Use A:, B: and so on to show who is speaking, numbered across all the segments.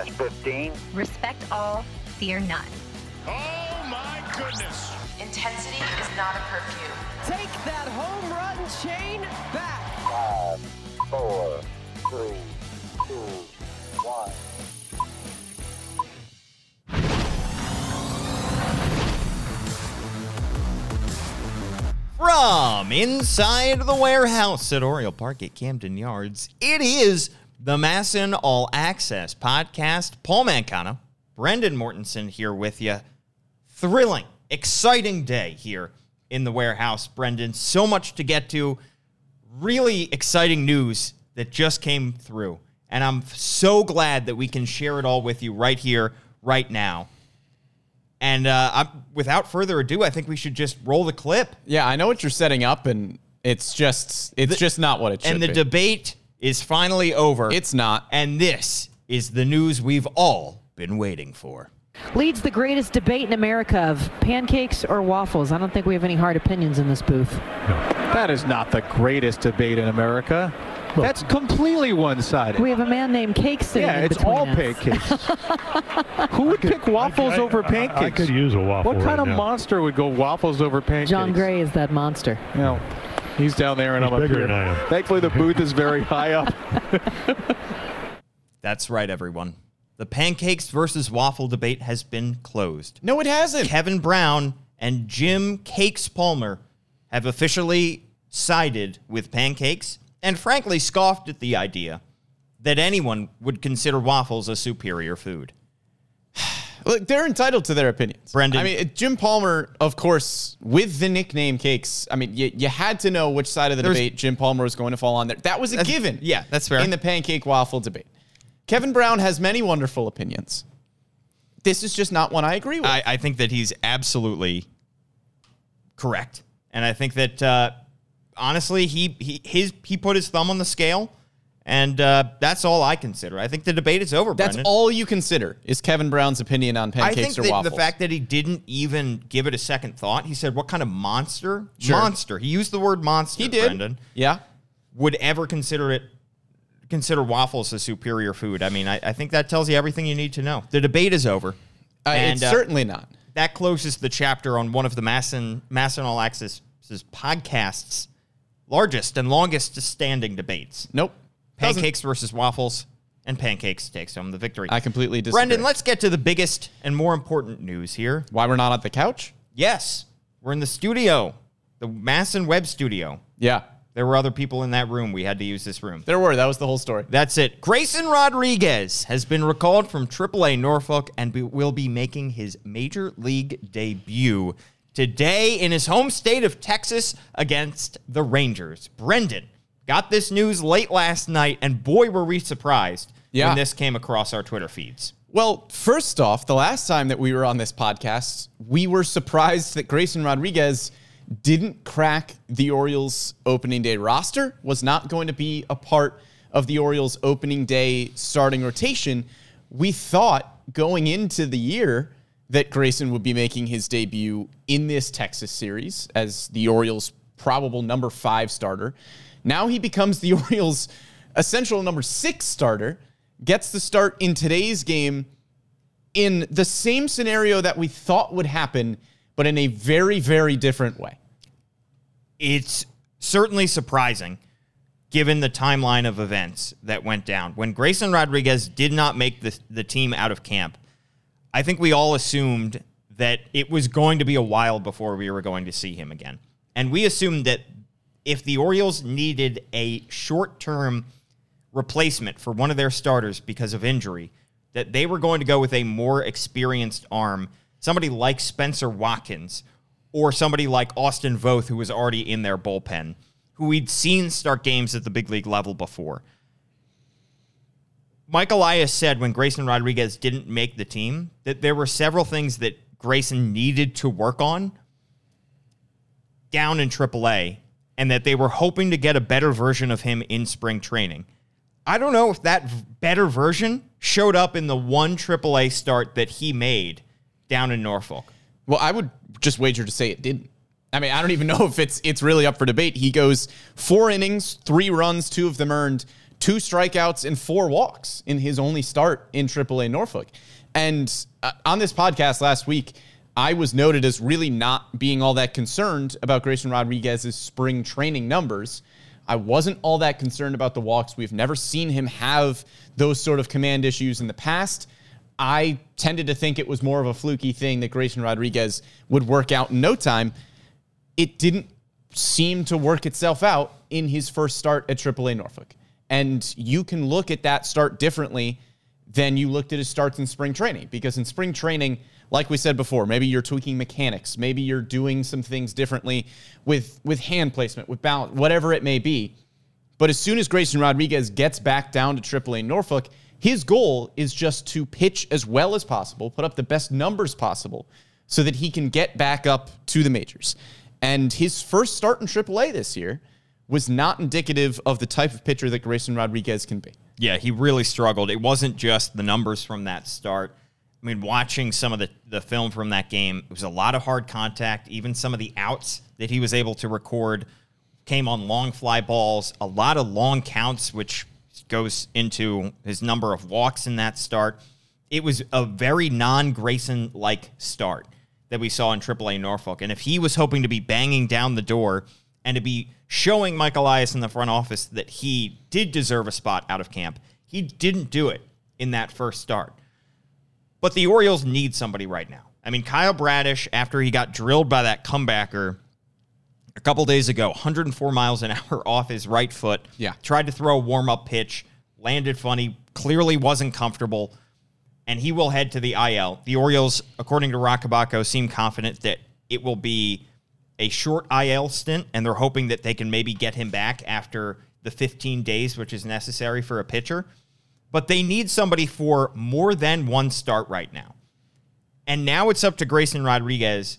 A: minus 15.
B: Respect all, fear none.
C: Oh my goodness.
D: Intensity is not a perfume.
E: Take that home run chain back.
A: Five, four, three, two, one.
F: From inside the warehouse at Oriole Park at Camden Yards, it is the MASN All Access podcast. Paul Mancano, Brendan Mortensen here with you. Thrilling, exciting day here in the warehouse, Brendan. So much to get to. Really exciting news that just came through. And I'm so glad that we can share it all with you right here, right now. And uh, I'm, without further ado, I think we should just roll the clip.
G: Yeah, I know what you're setting up, and it's just it's just not what it should be.
F: and the
G: be.
F: debate is finally over.
G: it's not.
F: and this is the news we've all been waiting for.
H: leads the greatest debate in America of pancakes or waffles. I don't think we have any hard opinions in this booth.
I: That is not the greatest debate in America. That's completely one-sided.
H: We have a man named Cake sitting
I: yeah, it's all
H: us.
I: pancakes. Who would pick waffles
J: I-
I: over
J: I-
I: pancakes?
J: I could use a waffle
I: What kind
J: right
I: of
J: now.
I: monster would go waffles over pancakes?
H: John Gray is that monster.
I: You know, he's down there and
J: He's
I: I'm up here.
J: than I am.
I: Thankfully, the booth is very high up.
F: That's right, everyone. The pancakes versus waffle debate has been closed.
G: No, it hasn't.
F: Kevin Brown and Jim Cakes Palmer have officially sided with pancakes and frankly scoffed at the idea that anyone would consider waffles a superior food.
G: Look, they're entitled to their opinions.
F: Brendan.
G: I mean, Jim Palmer, of course, with the nickname Cakes. I mean, you, you had to know which side of the
F: There's-
G: debate Jim Palmer was going to fall on there. That was a given.
F: yeah, that's fair.
G: In the pancake waffle debate. Kevin Brown has many wonderful opinions. This is just not one I agree with.
F: I, I think that he's absolutely correct, and I think that uh, honestly, he he his he put his thumb on the scale, and uh, that's all I consider. I think the debate is over.
G: That's
F: Brendan.
G: all you consider is Kevin Brown's opinion on pancakes or waffles.
F: the fact that he didn't even give it a second thought, he said, "What kind of monster?
G: Sure.
F: Monster." He used the word monster.
G: he did.
F: Brendan
G: Yeah.
F: would ever consider it consider waffles a superior food. I mean, I, I think that tells you everything you need to know. The debate is over.
G: Uh,
F: And,
G: it's
F: uh,
G: certainly not.
F: that closes the chapter on one of the MASN MASN All Access podcasts largest and longest standing debates.
G: Nope.
F: Pancakes versus waffles, and pancakes takes home the victory.
G: I completely disagree.
F: Brendan, let's get to the biggest and more important news here.
G: Why we're not at the couch?
F: Yes, we're in the studio, the MASN Web Studio.
G: Yeah.
F: There were other people in that room. We had to use this room.
G: There were. That was the whole story.
F: That's it. Grayson Rodriguez has been recalled from AAA Norfolk and be, will be making his major league debut today in his home state of Texas against the Rangers. Brendan got this news late last night, and boy, were we surprised
G: Yeah.
F: when this came across our Twitter feeds.
G: Well, first off, the last time that we were on this podcast, we were surprised that Grayson Rodriguez didn't crack the Orioles opening day roster, was not going to be a part of the Orioles opening day starting rotation. We thought going into the year that Grayson would be making his debut in this Texas series as the Orioles' probable number five starter. Now he becomes the Orioles' essential number six starter, gets the start in today's game in the same scenario that we thought would happen, but in a very, very different way.
F: it's certainly surprising given the timeline of events that went down. When Grayson Rodriguez did not make the, the team out of camp, I think we all assumed that it was going to be a while before we were going to see him again. And we assumed that if the Orioles needed a short term replacement for one of their starters because of injury, that they were going to go with a more experienced arm, somebody like Spencer Watkins or somebody like Austin Voth, who was already in their bullpen, who we'd seen start games at the big league level before. Mike Elias said when Grayson Rodriguez didn't make the team that there were several things that Grayson needed to work on down in AAA and that they were hoping to get a better version of him in spring training. I don't know if that better version showed up in the one AAA start that he made down in Norfolk.
G: Well, I would just wager to say it didn't. I mean, I don't even know if it's it's really up for debate. He goes four innings, three runs, two of them earned, two strikeouts and four walks in his only start in AAA Norfolk. And uh, on this podcast last week, I was noted as really not being all that concerned about Grayson Rodriguez's spring training numbers. I wasn't all that concerned about the walks. We've never seen him have those sort of command issues in the past. I tended to think it was more of a fluky thing that Grayson Rodriguez would work out in no time. It didn't seem to work itself out in his first start at AAA Norfolk. And you can look at that start differently than you looked at his starts in spring training. Because in spring training, like we said before, maybe you're tweaking mechanics, maybe you're doing some things differently with with hand placement, with balance, whatever it may be. But as soon as Grayson Rodriguez gets back down to AAA Norfolk, his goal is just to pitch as well as possible, put up the best numbers possible, so that he can get back up to the majors. And his first start in AAA this year was not indicative of the type of pitcher that Grayson Rodriguez can be.
F: Yeah, he really struggled. It wasn't just the numbers from that start. I mean, watching some of the, the film from that game, it was a lot of hard contact. Even some of the outs that he was able to record came on long fly balls, a lot of long counts, which goes into his number of walks in that start. It was a very non Grayson like start that we saw in AAA Norfolk. And if he was hoping to be banging down the door and to be showing Mike Elias in the front office that he did deserve a spot out of camp, he didn't do it in that first start. But the Orioles need somebody right now. I mean, Kyle Bradish, after he got drilled by that comebacker a couple days ago, 104 miles an hour off his right foot.
G: Yeah.
F: Tried to throw a warm up pitch, landed funny, clearly wasn't comfortable, and he will head to the IL. The Orioles, according to Roch Kubatko, seem confident that it will be a short IL stint, and they're hoping that they can maybe get him back after the 15 days, which is necessary for a pitcher. But they need somebody for more than one start right now. And now it's up to Grayson Rodriguez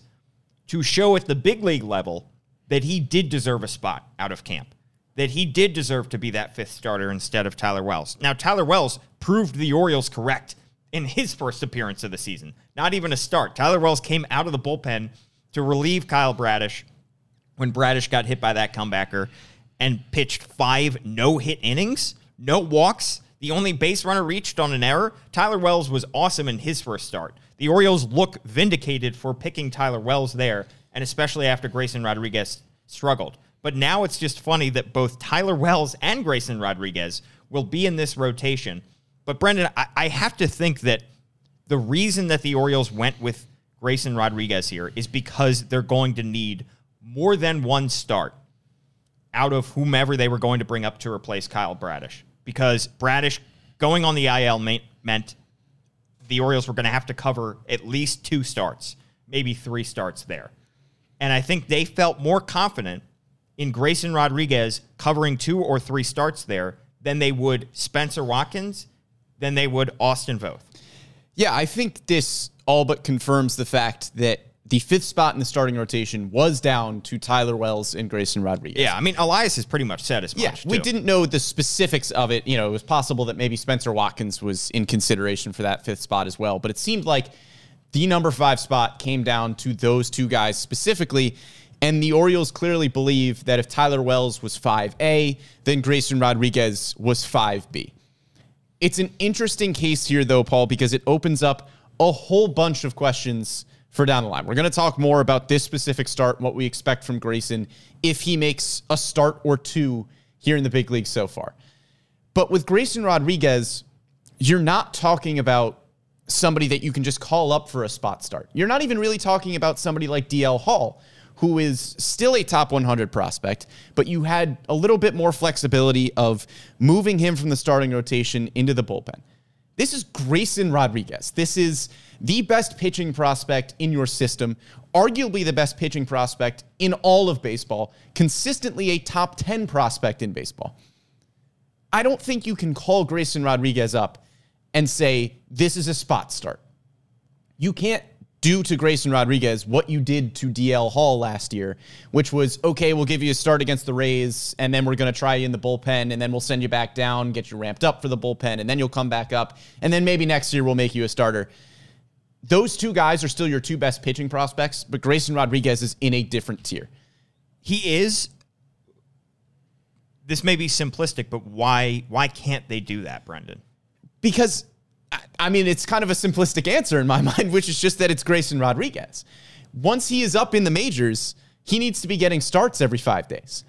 F: to show at the big league level that he did deserve a spot out of camp, that he did deserve to be that fifth starter instead of Tyler Wells. Now, Tyler Wells proved the Orioles correct in his first appearance of the season, not even a start. Tyler Wells came out of the bullpen to relieve Kyle Bradish when Bradish got hit by that comebacker and pitched five no hit innings, no walks. The only base runner reached on an error. Tyler Wells was awesome in his first start. The Orioles look vindicated for picking Tyler Wells there, and especially after Grayson Rodriguez struggled. But now it's just funny that both Tyler Wells and Grayson Rodriguez will be in this rotation. But Brendan, I, I have to think that the reason that the Orioles went with Grayson Rodriguez here is because they're going to need more than one start out of whomever they were going to bring up to replace Kyle Bradish. Because Bradish going on the IL meant the Orioles were going to have to cover at least two starts, maybe three starts there. And I think they felt more confident in Grayson Rodriguez covering two or three starts there than they would Spencer Watkins, than they would Austin Voth.
G: Yeah, I think this all but confirms the fact that the fifth spot in the starting rotation was down to Tyler Wells and Grayson Rodriguez.
F: Yeah, I mean Elias has pretty much said as much.
G: Yeah, we didn't know the specifics of it. You know, it was possible that maybe Spencer Watkins was in consideration for that fifth spot as well. But it seemed like the number five spot came down to those two guys specifically. And the Orioles clearly believe that if Tyler Wells was 5A, then Grayson Rodriguez was 5B. It's an interesting case here, though, Paul, because it opens up a whole bunch of questions for down the line. We're going to talk more about this specific start what we expect from Grayson if he makes a start or two here in the big league so far. But with Grayson Rodriguez, you're not talking about somebody that you can just call up for a spot start. You're not even really talking about somebody like DL Hall, who is still a top 100 prospect, but you had a little bit more flexibility of moving him from the starting rotation into the bullpen. This is Grayson Rodriguez. This is the best pitching prospect in your system, arguably the best pitching prospect in all of baseball, consistently a top 10 prospect in baseball. I don't think you can call Grayson Rodriguez up and say, this is a spot start. You can't do to Grayson Rodriguez what you did to DL Hall last year, which was okay, we'll give you a start against the Rays, and then we're going to try you in the bullpen, and then we'll send you back down, get you ramped up for the bullpen, and then you'll come back up, and then maybe next year we'll make you a starter. Those two guys are still your two best pitching prospects, but Grayson Rodriguez is in a different tier.
F: He is, this may be simplistic, but why why can't they do that, Brendan?
G: because I- mean it's kind of a simplistic answer in my mind, which is just that it's Grayson Rodriguez. Once he is up in the majors, he needs to be getting starts every five days.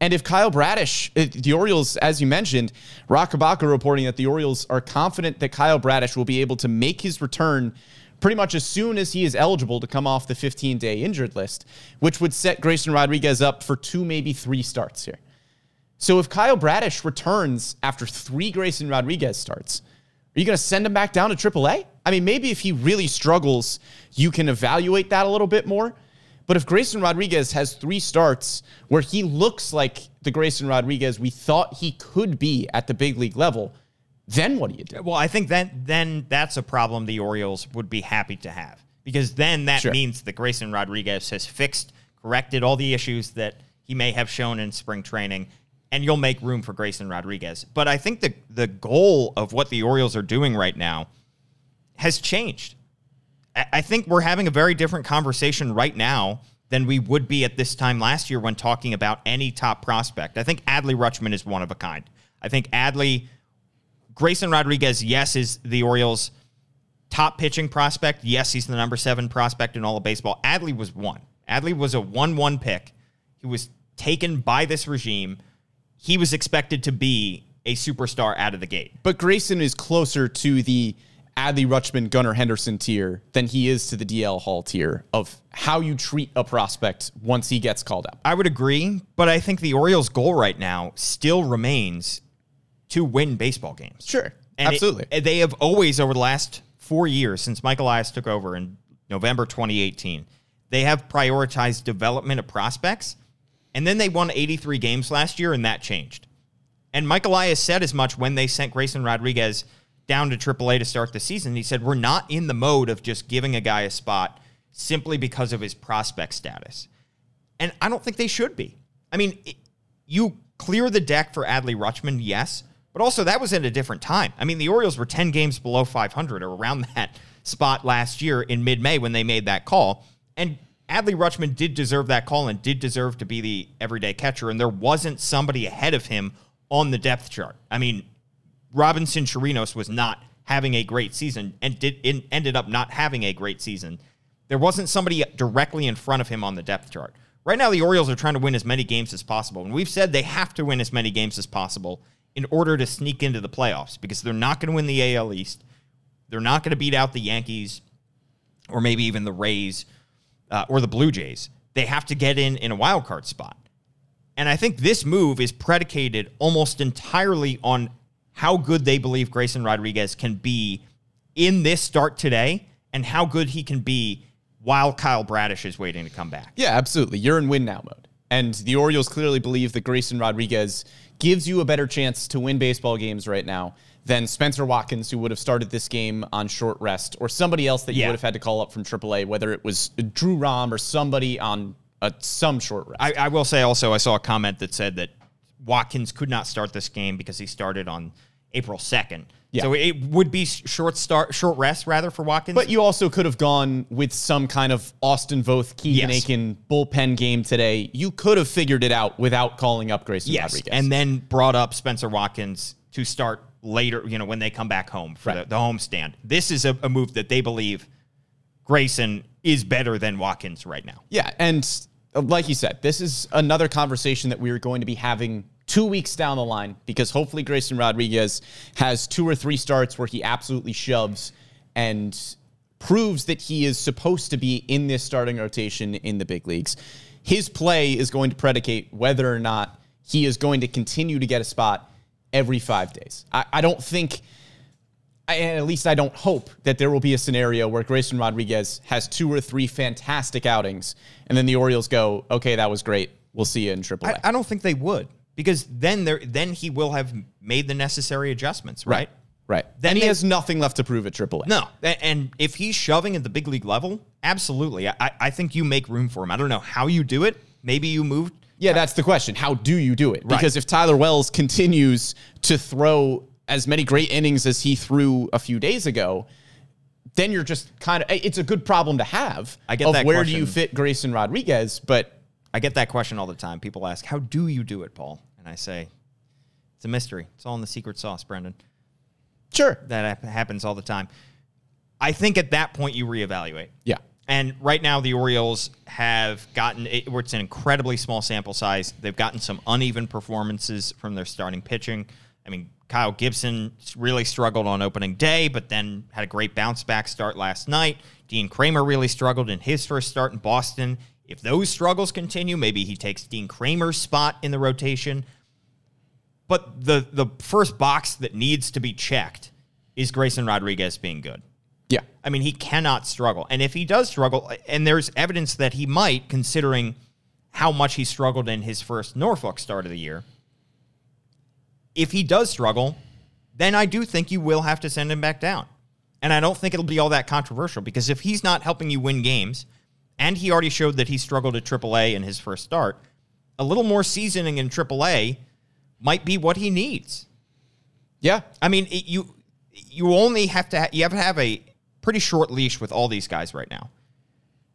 G: And if Kyle Bradish, uh, the Orioles, as you mentioned, Roch Kubatko reporting that the Orioles are confident that Kyle Bradish will be able to make his return pretty much as soon as he is eligible to come off the 15 day injured list, which would set Grayson Rodriguez up for two, maybe three starts here. So if Kyle Bradish returns after three Grayson Rodriguez starts, are you going to send him back down to AAA? I mean, maybe if he really struggles, you can evaluate that a little bit more. But if Grayson Rodriguez has three starts where he looks like the Grayson Rodriguez we thought he could be at the big league level, then what do you do?
F: Well, I think that then that's a problem the Orioles would be happy to have because then that
G: Sure.
F: means that Grayson Rodriguez has fixed, corrected all the issues that he may have shown in spring training, and you'll make room for Grayson Rodriguez. But I think the the goal of what the Orioles are doing right now has changed. I I think we're having a very different conversation right now than we would be at this time last year when talking about any top prospect. I think Adley Rutschman is one of a kind. I think Adley, Grayson Rodriguez, yes, is the Orioles' top pitching prospect. Yes, he's the number seven prospect in all of baseball. Adley was one. Adley was a 1 1 pick. He was taken by this regime. He was expected to be a superstar out of the gate.
G: But Grayson is closer to the Adley Rutschman Gunnar Henderson tier than he is to the DL Hall tier of how you treat a prospect once he gets called up.
F: I would agree, but I think the Orioles' goal right now still remains to win baseball games.
G: Sure.
F: And it-
G: absolutely.
F: they have always, over the last four years, since Michael Elias took over in November 2018, they have prioritized development of prospects. And then they won 83 games last year, and that changed. And Michael Elias said as much when they sent Grayson Rodriguez down to AAA to start the season. He said, We're not in the mode of just giving a guy a spot simply because of his prospect status. And I don't think they should be. I mean, it- you clear the deck for Adley Rutschman, yes, but also that was at a different time. I mean, the Orioles were 10 games below 500 or around that spot last year in mid May when they made that call. And Adley Rutschman did deserve that call and did deserve to be the everyday catcher. And there wasn't somebody ahead of him on the depth chart. I mean, Robinson Chirinos was not having a great season and did in, ended up not having a great season. There wasn't somebody directly in front of him on the depth chart. Right now, the Orioles are trying to win as many games as possible, and we've said they have to win as many games as possible in order to sneak into the playoffs because they're not going to win the AL East. They're not going to beat out the Yankees or maybe even the Rays uh, or the Blue Jays. They have to get in in a wild card spot. And I think this move is predicated almost entirely on how good they believe Grayson Rodriguez can be in this start today and how good he can be while Kyle Bradish is waiting to come back.
G: Yeah, absolutely. You're in win now mode. And the Orioles clearly believe that Grayson Rodriguez gives you a better chance to win baseball games right now than Spencer Watkins, who would have started this game on short rest, or somebody else that you
F: Yeah.
G: would have had to call up from AAA, whether it was Drew Rom or somebody on a, some short rest.
F: I, I will say also, I saw a comment that said that Watkins could not start this game because he started on April 2nd.
G: Yeah.
F: So it would be short start, short rest rather for Watkins.
G: But you also could have gone with some kind of Austin Voth, Keegan
F: Yes.
G: Akin bullpen game today. You could have figured it out without calling up Grayson
F: Yes,
G: Rodriguez.
F: and then brought up Spencer Watkins to start later, you know, when they come back home for
G: Right.
F: the, the home stand. This is a, a move that they believe Grayson is better than Watkins right now.
G: Yeah, and uh, like you said, this is another conversation that we are going to be having two weeks down the line because hopefully Grayson Rodriguez has two or three starts where he absolutely shoves and proves that he is supposed to be in this starting rotation in the big leagues. His play is going to predicate whether or not he is going to continue to get a spot every five days. I, I don't think and at least I don't hope that there will be a scenario where Grayson Rodriguez has two or three fantastic outings, and then the Orioles go, "Okay, that was great. We'll see you in AAA."
F: I, I don't think they would because then there then he will have made the necessary adjustments, right?
G: right.
F: Then
G: and he
F: they-
G: has nothing left to prove at AAA.
F: No, and if he's shoving at the big league level, absolutely. I, I think you make room for him. I don't know how you do it. Maybe you move.
G: Yeah, that's the question. How do you do it?
F: Right.
G: Because if Tyler Wells continues to throw as many great innings as he threw a few days ago, then you're just kind of it's a good problem to have.
F: I get
G: of
F: that
G: where do you fit Grayson Rodriguez, but
F: I get that question all the time. People ask, "How do you do it, Paul?" And I say, it's a mystery. It's all in the secret sauce, Brendan.
G: Sure.
F: That happens all the time. I think at that point you reevaluate.
G: Yeah.
F: And right now, the Orioles have gotten it's an incredibly small sample size. They've gotten some uneven performances from their starting pitching. I mean, Kyle Gibson really struggled on opening day, but then had a great bounce back start last night. Dean Kremer really struggled in his first start in Boston. If those struggles continue, maybe he takes Dean Kremer's spot in the rotation. But the the first box that needs to be checked is Grayson Rodriguez being good.
G: Yeah.
F: I mean, he cannot struggle. And if he does struggle, and there's evidence that he might, considering how much he struggled in his first Norfolk start of the year, if he does struggle, then I do think you will have to send him back down. And I don't think it'll be all that controversial because if he's not helping you win games, and he already showed that he struggled at AAA in his first start, a little more seasoning in AAA might be what he needs.
G: Yeah.
F: I mean, it, you you only have to ha- you have to have a pretty short leash with all these guys right now.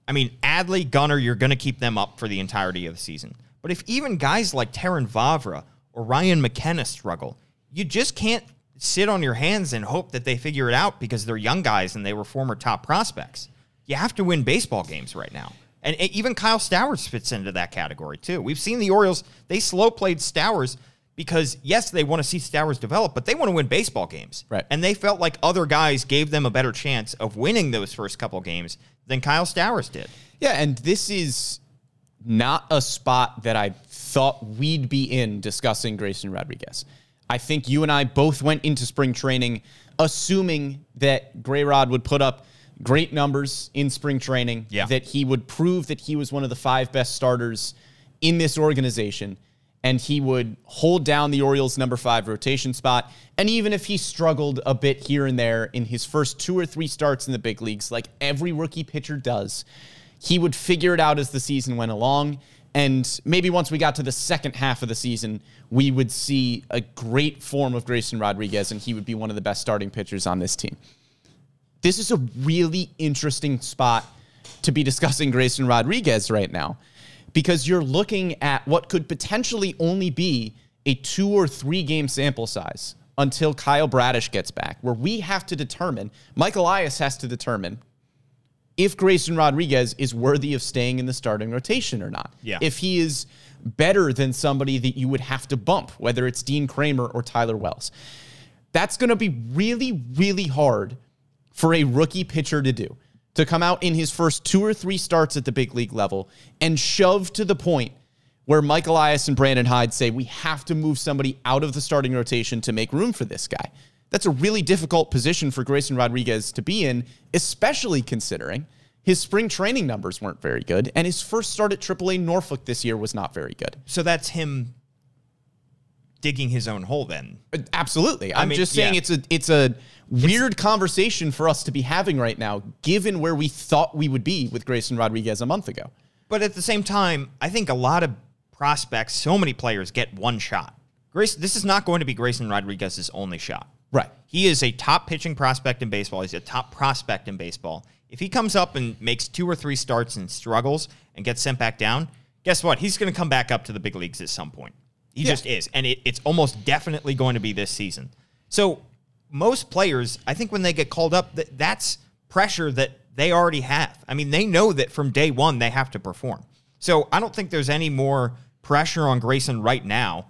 F: I mean, Adley, Gunnar, you're going to keep them up for the entirety of the season. But if even guys like Terrin Vavra or Ryan McKenna struggle, you just can't sit on your hands and hope that they figure it out because they're young guys and they were former top prospects. You have to win baseball games right now. And even Kyle Stowers fits into that category too. We've seen the Orioles, they slow played Stowers because yes, they want to see Stowers develop, but they want to win baseball games.
G: Right.
F: And they felt like other guys gave them a better chance of winning those first couple games than Kyle Stowers did.
G: Yeah, and this is not a spot that I thought we'd be in discussing Grayson Rodriguez. I think you and I both went into spring training assuming that Grayrod would put up great numbers in spring training,
F: Yeah.
G: that he would prove that he was one of the five best starters in this organization, and he would hold down the Orioles' number five rotation spot. And even if he struggled a bit here and there in his first two or three starts in the big leagues, like every rookie pitcher does, he would figure it out as the season went along. And maybe once we got to the second half of the season, we would see a great form of Grayson Rodriguez, and he would be one of the best starting pitchers on this team. This is a really interesting spot to be discussing Grayson Rodriguez right now because you're looking at what could potentially only be a two or three game sample size until Kyle Bradish gets back, where we have to determine, Michael Elias has to determine if Grayson Rodriguez is worthy of staying in the starting rotation or not.
F: Yeah.
G: If he is better than somebody that you would have to bump, whether it's Dean Kremer or Tyler Wells. That's going to be really, really hard for a rookie pitcher to do. To come out in his first two or three starts at the big league level and shove to the point where Mike Elias and Brandon Hyde say we have to move somebody out of the starting rotation to make room for this guy. That's a really difficult position for Grayson Rodriguez to be in, especially considering his spring training numbers weren't very good and his first start at AAA Norfolk this year was not very good.
F: So that's him digging his own hole then.
G: Uh, Absolutely. I'm
F: mean,
G: just saying
F: yeah.
G: it's a it's a weird conversation for us to be having right now, given where we thought we would be with Grayson Rodriguez a month ago.
F: But at the same time, I think a lot of prospects, so many players get one shot. Grace, this is not going to be Grayson Rodriguez's only shot.
G: Right.
F: He is a top pitching prospect in baseball. He's a top prospect in baseball. If he comes up and makes two or three starts and struggles and gets sent back down, guess what? He's going to come back up to the big leagues at some point. He
G: Yeah.
F: just is. And it, it's almost definitely going to be this season. So most players, I think when they get called up, that that's pressure that they already have. I mean, they know that from day one they have to perform. So I don't think there's any more pressure on Grayson right now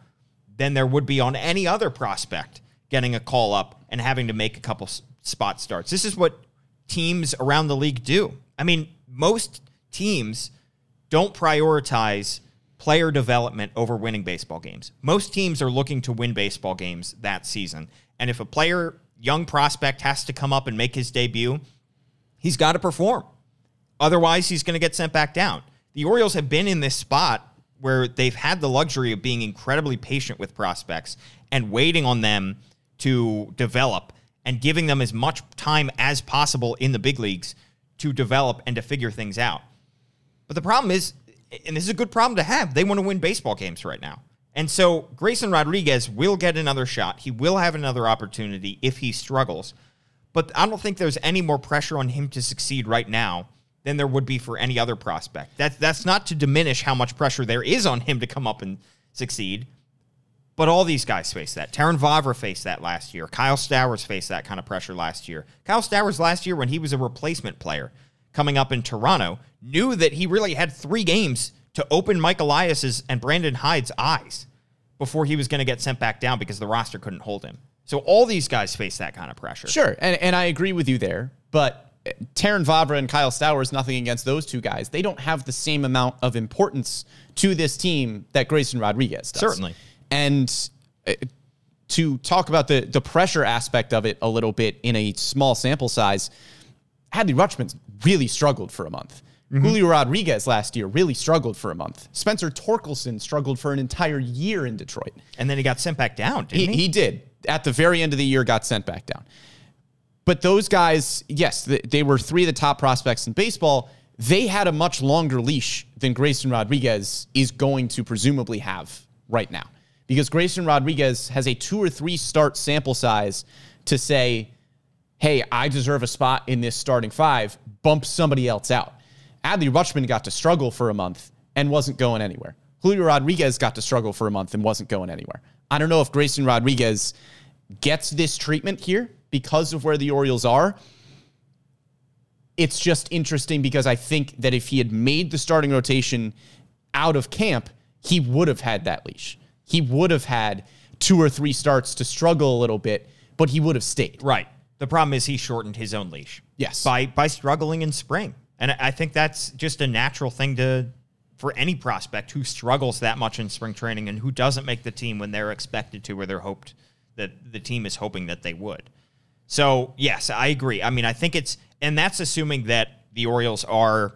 F: than there would be on any other prospect getting a call up and having to make a couple spot starts. This is what teams around the league do. I mean, most teams don't prioritize player development over winning baseball games. Most teams are looking to win baseball games that season. And if a player, young prospect, has to come up and make his debut, he's got to perform. Otherwise, he's going to get sent back down. The Orioles have been in this spot where they've had the luxury of being incredibly patient with prospects and waiting on them to develop and giving them as much time as possible in the big leagues to develop and to figure things out. But the problem is, and this is a good problem to have, they want to win baseball games right now. And so Grayson Rodriguez will get another shot. He will have another opportunity if he struggles. But I don't think there's any more pressure on him to succeed right now than there would be for any other prospect. That's that's not to diminish how much pressure there is on him to come up and succeed. But all these guys face that. Terrin Vavra faced that last year. Kyle Stowers faced that kind of pressure last year. Kyle Stowers last year, when he was a replacement player coming up in Toronto, knew that he really had three games to open Mike Elias's and Brandon Hyde's eyes before he was going to get sent back down because the roster couldn't hold him. So all these guys face that kind of pressure.
G: Sure, and, and I agree with you there. But uh, Terrin Vavra and Kyle Stowers, nothing against those two guys. They don't have the same amount of importance to this team that Grayson Rodriguez does.
F: Certainly.
G: And uh, to talk about the the pressure aspect of it a little bit in a small sample size, Adley Rutschman really struggled for a month. Mm-hmm. Julio Rodriguez last year really struggled for a month. Spencer Torkelson struggled for an entire year in Detroit.
F: And then he got sent back down,
G: He,
F: didn't he?
G: he did. At the very end of the year, got sent back down. But those guys, yes, they were three of the top prospects in baseball. They had a much longer leash than Grayson Rodriguez is going to presumably have right now. Because Grayson Rodriguez has a two or three start sample size to say, hey, I deserve a spot in this starting five, bump somebody else out. Adley Rutschman got to struggle for a month and wasn't going anywhere. Julio Rodriguez got to struggle for a month and wasn't going anywhere. I don't know if Grayson Rodriguez gets this treatment here because of where the Orioles are. It's just interesting because I think that if he had made the starting rotation out of camp, he would have had that leash. He would have had two or three starts to struggle a little bit, but he would have stayed.
F: Right. The problem is he shortened his own leash.
G: Yes.
F: By by struggling in spring. And I think that's just a natural thing to for any prospect who struggles that much in spring training and who doesn't make the team when they're expected to or they're hoped that the team is hoping that they would. So, yes, I agree. I mean, I think it's and that's assuming that the Orioles are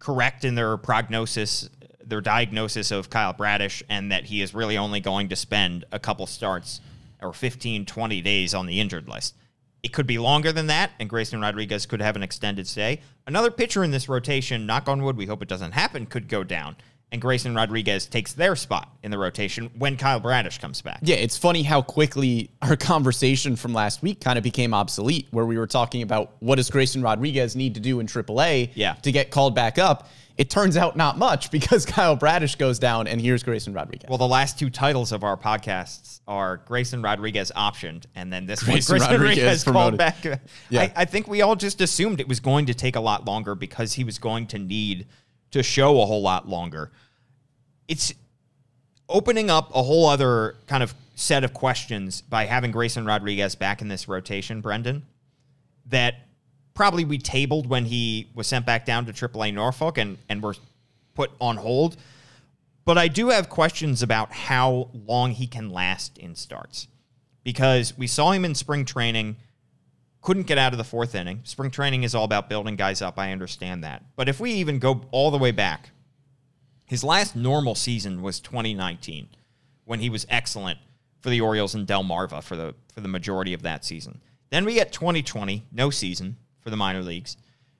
F: correct in their prognosis, their diagnosis of Kyle Bradish, and that he is really only going to spend a couple starts or 15, 20 days on the injured list. It could be longer than that, and Grayson Rodriguez could have an extended stay. Another pitcher in this rotation, knock on wood, we hope it doesn't happen, could go down. And Grayson Rodriguez takes their spot in the rotation when Kyle Bradish comes back.
G: Yeah, it's funny how quickly our conversation from last week kind of became obsolete, where we were talking about what does Grayson Rodriguez need to do in AAA
F: Yeah.
G: to get called back up. It turns out not much because Kyle Bradish goes down, and here's Grayson Rodriguez.
F: Well, the last two titles of our podcasts are Grayson Rodriguez optioned, and then this
G: Grayson
F: one, Grayson
G: Rodriguez
F: Rodriguez called
G: promoted.
F: back.
G: Yeah.
F: I, I think we all just assumed it was going to take a lot longer because he was going to need to show a whole lot longer. It's opening up a whole other kind of set of questions by having Grayson Rodriguez back in this rotation, Brendan, that probably we tabled when he was sent back down to AAA Norfolk and, and were put on hold. But I do have questions about how long he can last in starts because we saw him in spring training, couldn't get out of the fourth inning. Spring training is all about building guys up. I understand that. But if we even go all the way back, his last normal season was 2019 when he was excellent for the Orioles and Delmarva for the for the majority of that season. Then we get 2020, no season for the minor leagues.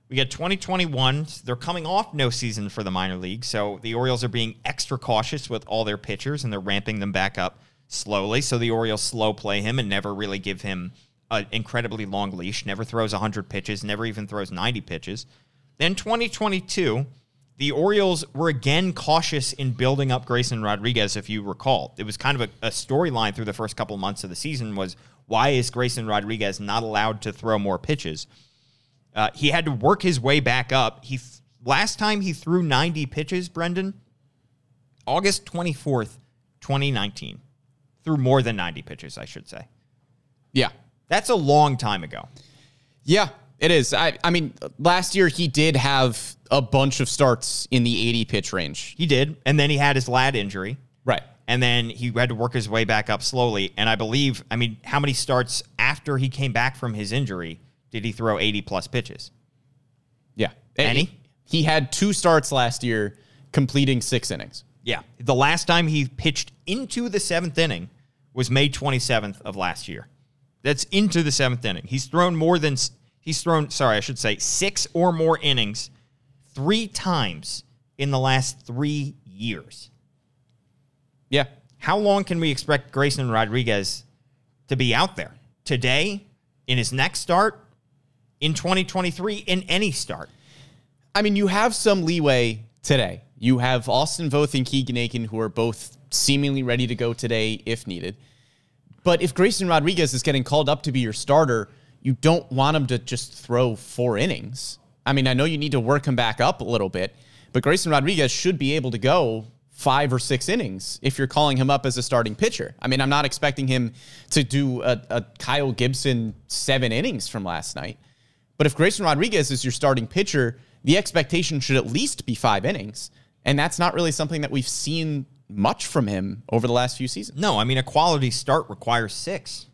F: We get 2021. They're coming off no season for the minor leagues, so the Orioles are being extra cautious with all their pitchers and they're ramping them back up slowly. So the Orioles slow play him and never really give him an incredibly long leash. Never throws 100 pitches. Never even throws 90 pitches. Then 2022, the Orioles were again cautious in building up Grayson Rodriguez. If you recall, it was kind of a, a storyline through the first couple months of the season was why is Grayson Rodriguez not allowed to throw more pitches? Uh, he had to work his way back up. He last time he threw 90 pitches, Brendan, August 24th, 2019. Threw more than 90 pitches, I should say.
G: yeah.
F: That's a long time ago.
G: Yeah, it is. I, I mean, last year he did have a bunch of starts in the 80 pitch range.
F: He did, and then he had his lat injury.
G: Right.
F: and then he had to work his way back up slowly. And I believe, I mean, how many starts after he came back from his injury did he throw 80 plus pitches?
G: Yeah.
F: Any?
G: He had two starts last year, completing six innings.
F: Yeah. The last time he pitched into the seventh inning was May 27th of last year. That's into the seventh inning. He's thrown more than, he's thrown, sorry, I should say, six or more innings three times in the last three years.
G: Yeah.
F: How long can we expect Grayson Rodriguez to be out there? Today, in his next start, in 2023, in any start?
G: I mean, you have some leeway today. You have Austin Voth and Keegan Akin, who are both seemingly ready to go today if needed. But if Grayson Rodriguez is getting called up to be your starter, you don't want him to just throw four innings. I mean, I know you need to work him back up a little bit, but Grayson Rodriguez should be able to go five or six innings if you're calling him up as a starting pitcher. I mean, I'm not expecting him to do a, a Kyle Gibson seven innings from last night. But if Grayson Rodriguez is your starting pitcher, the expectation should at least be five innings. And that's not really something that we've seen much from him over the last few seasons.
F: No, I mean, a quality start requires six.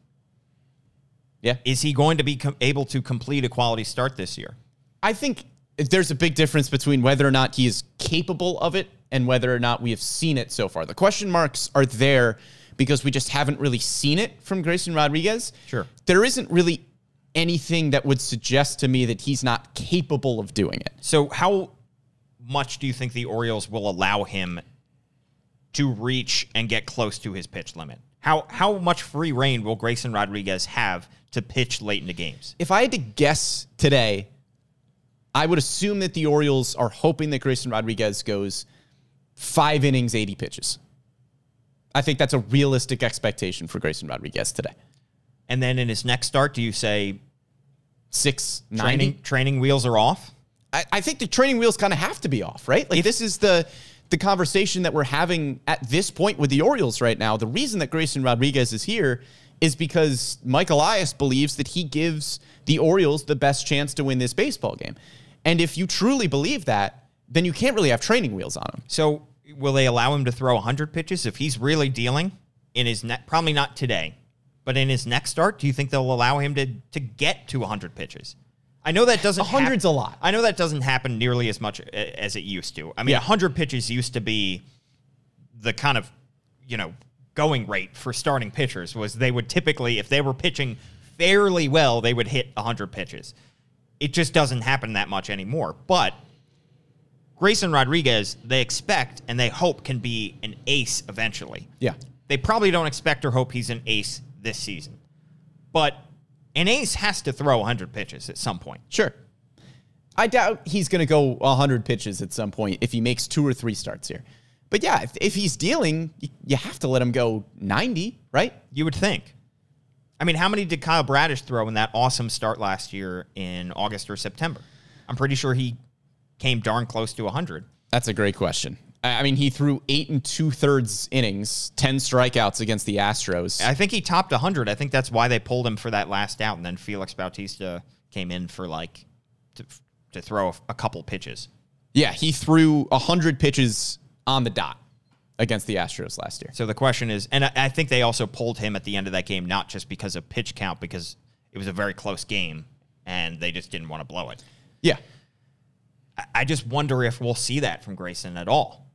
G: Yeah.
F: Is he going to be com- able to complete a quality start this year?
G: I think there's a big difference between whether or not he is capable of it and whether or not we have seen it so far. The question marks are there because we just haven't really seen it from Grayson Rodriguez.
F: Sure.
G: There isn't really anything that would suggest to me that he's not capable of doing it.
F: So, how much do you think the Orioles will allow him to reach and get close to his pitch limit? How how much free reign will Grayson Rodriguez have to pitch late in the games?
G: If I had to guess today, I would assume that the Orioles are hoping that Grayson Rodriguez goes five innings, 80 pitches. I think that's a realistic expectation for Grayson Rodriguez today.
F: And then in his next start, do you say
G: Six,
F: training
G: 90?
F: training wheels are off?
G: I, I think the training wheels kind of have to be off, right? Like this is the the conversation that we're having at this point with the Orioles right now. The reason that Grayson Rodriguez is here is because Mike Elias believes that he gives the Orioles the best chance to win this baseball game. And if you truly believe that, then you can't really have training wheels on him.
F: So, will they allow him to throw 100 pitches if he's really dealing in his ne- probably not today, but in his next start? Do you think they'll allow him to to get to 100 pitches? I know that doesn't.
G: 100's a lot.
F: I know that doesn't happen nearly as much uh, as it used to. I mean,
G: Yeah.
F: 100 pitches used to be the kind of you know going rate for starting pitchers. Was they would typically, if they were pitching fairly well, they would hit 100 pitches. It just doesn't happen that much anymore. But Grayson Rodriguez, they expect and they hope can be an ace eventually.
G: Yeah.
F: They probably don't expect or hope he's an ace this season. But an ace has to throw 100 pitches at some point.
G: Sure. I doubt he's going to go 100 pitches at some point if he makes two or three starts here. But yeah, if, if he's dealing, you, you have to let him go 90, right?
F: You would think. I mean, how many did Kyle Bradish throw in that awesome start last year in August or September? I'm pretty sure he came darn close to 100.
G: That's a great question. I I mean, he threw eight and two thirds innings, 10 strikeouts against the Astros.
F: I think he topped 100. I think that's why they pulled him for that last out, and then Felix Bautista came in for like to, to throw a, a couple pitches.
G: Yeah, he threw 100 pitches on the dot against the Astros last year.
F: So the question is, and I, I think they also pulled him at the end of that game, not just because of pitch count, because it was a very close game, and they just didn't want to blow it.
G: Yeah.
F: I just wonder if we'll see that from Grayson at all.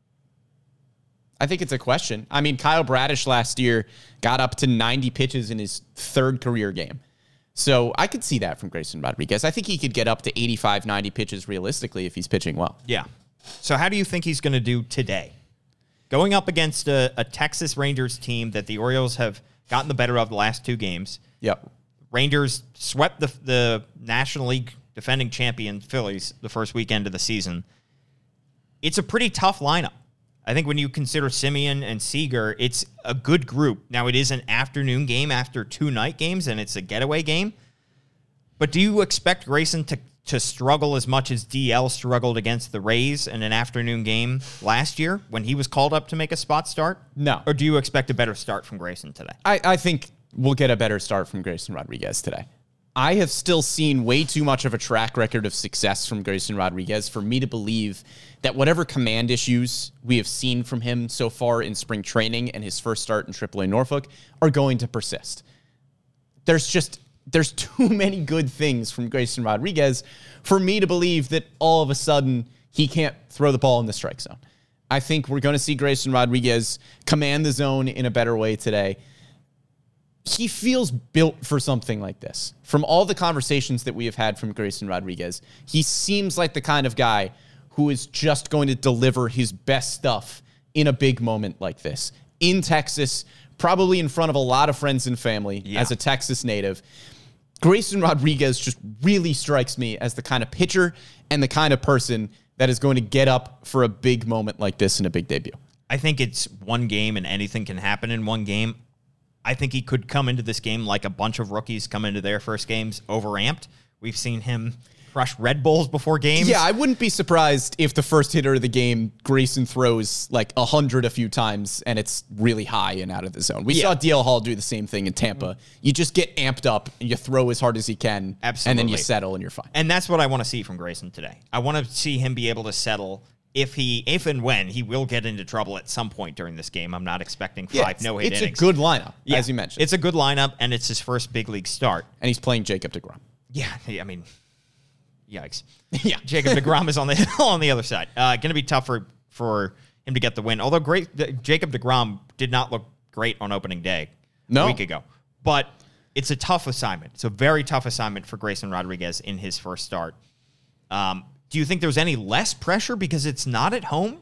G: I think it's a question. I mean, Kyle Bradish last year got up to 90 pitches in his third career game. So I could see that from Grayson Rodriguez. I think he could get up to 85, 90 pitches realistically if he's pitching well.
F: Yeah. So how do you think he's going to do today? Going up against a, a Texas Rangers team that the Orioles have gotten the better of the last two games.
G: Yep.
F: Rangers swept the the National League defending champion Phillies the first weekend of the season. It's a pretty tough lineup. I think when you consider Semien and Seager, it's a good group. Now it is an afternoon game after two night games, and it's a getaway game. But do you expect Grayson to to struggle as much as DL struggled against the Rays in an afternoon game last year when he was called up to make a spot start?
G: No.
F: Or do you expect a better start from Grayson today?
G: I, I think we'll get a better start from Grayson Rodriguez today. I have still seen way too much of a track record of success from Grayson Rodriguez for me to believe that whatever command issues we have seen from him so far in spring training and his first start in AAA Norfolk are going to persist. There's just there's too many good things from Grayson Rodriguez for me to believe that all of a sudden he can't throw the ball in the strike zone. I think we're going to see Grayson Rodriguez command the zone in a better way today he feels built for something like this. From all the conversations that we have had from Grayson Rodriguez, he seems like the kind of guy who is just going to deliver his best stuff in a big moment like this in Texas, probably in front of a lot of friends and family
F: Yeah.
G: as a Texas native. Grayson Rodriguez just really strikes me as the kind of pitcher and the kind of person that is going to get up for a big moment like this in a big debut.
F: I think it's one game and anything can happen in one game. I think he could come into this game like a bunch of rookies come into their first games overamped. We've seen him crush Red Bulls before games.
G: Yeah, I wouldn't be surprised if the first hitter of the game, Grayson throws like a hundred a few times and it's really high and out of the zone. We
F: Yeah.
G: saw DL Hall do the same thing in Tampa. Mm-hmm. You just get amped up and you throw as hard as you can, and then you settle and you're fine.
F: And that's what I want to see from Grayson today. I want to see him be able to settle if he, if and when he will get into trouble at some point during this game. I'm not expecting
G: Yeah,
F: five
G: it's,
F: no hit
G: it's
F: innings.
G: a good lineup,
F: Yeah.
G: as you mentioned.
F: It's a good lineup, and it's his first big league start.
G: and he's playing Jacob DeGrom.
F: Yeah, I mean, yikes.
G: Yeah.
F: Jacob Degrom is on the on the other side. Uh, going to be tough for for him to get the win. Although great, the- Jacob Degrom did not look great on opening day
G: No.
F: a week ago, but it's a tough assignment. It's a very tough assignment for Grayson Rodriguez in his first start. Um, do you think there's any less pressure because it's not at home?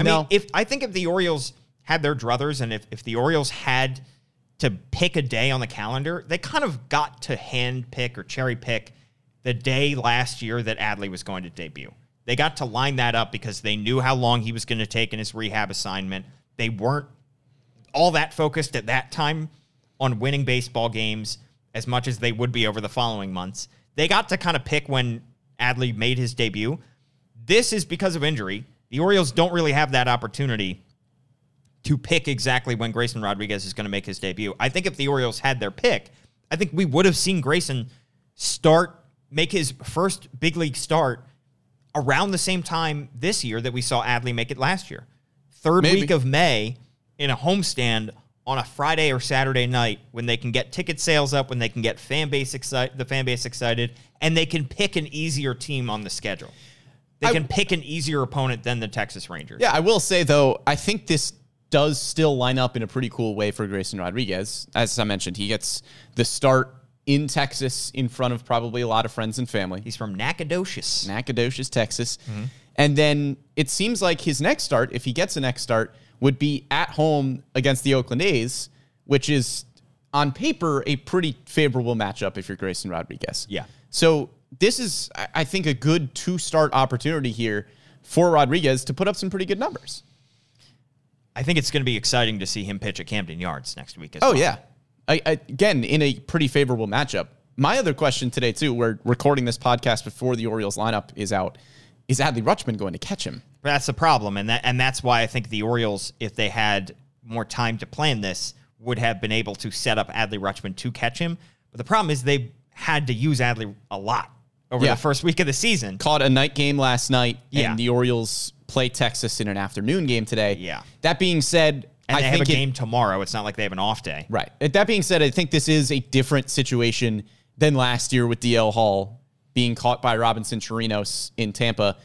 F: I
G: No.
F: mean, if I think if the Orioles had their druthers and if, if the Orioles had to pick a day on the calendar, they kind of got to hand pick or cherry pick the day last year that Adley was going to debut. They got to line that up because they knew how long he was going to take in his rehab assignment. They weren't all that focused at that time on winning baseball games as much as they would be over the following months. They got to kind of pick when Adley made his debut. This is because of injury. The Orioles don't really have that opportunity to pick exactly when Grayson Rodriguez is going to make his debut. I think if the Orioles had their pick, I think we would have seen Grayson start make his first big league start around the same time this year that we saw Adley make it last year. Third
G: Maybe.
F: week of May in a homestand on a Friday or Saturday night when they can get ticket sales up, when they can get fan base excited, the fan base excited, and they can pick an easier team on the schedule. They
G: I-
F: can pick an easier opponent than the Texas Rangers.
G: Yeah, I will say though, I think this does still line up in a pretty cool way for Grayson Rodriguez. As I mentioned, he gets the start in Texas in front of probably a lot of friends and family.
F: He's from Nacogdoches.
G: Nacogdoches, Texas. Mm-hmm. And then it seems like his next start, if he gets a next start, would be at home against the Oakland A's, which is on paper a pretty favorable matchup if you're Grayson Rodriguez.
F: Yeah.
G: So this is, I- think, a good two start opportunity here for Rodriguez to put up some pretty good numbers.
F: I think it's going to be exciting to see him pitch at Camden Yards next week. As
G: Oh
F: well.
G: yeah. I, I, again, in a pretty favorable matchup. My other question today too, we're recording this podcast before the Orioles lineup is out. Is Adley Rutschman going to catch him?
F: That's the problem, and that and that's why I think the Orioles, if they had more time to plan this, would have been able to set up Adley Rutschman to catch him. But the problem is they had to use Adley a lot over
G: Yeah.
F: the first week of the season.
G: Caught a night game last night,
F: Yeah.
G: and the Orioles play Texas in an afternoon game today.
F: Yeah.
G: That being said,
F: And
G: I
F: they have a
G: it-
F: game tomorrow. It's not like they have an off day.
G: Right. Uh, That being said, I think this is a different situation than last year with DL Hall being caught by Robinson Chirinos in Tampa.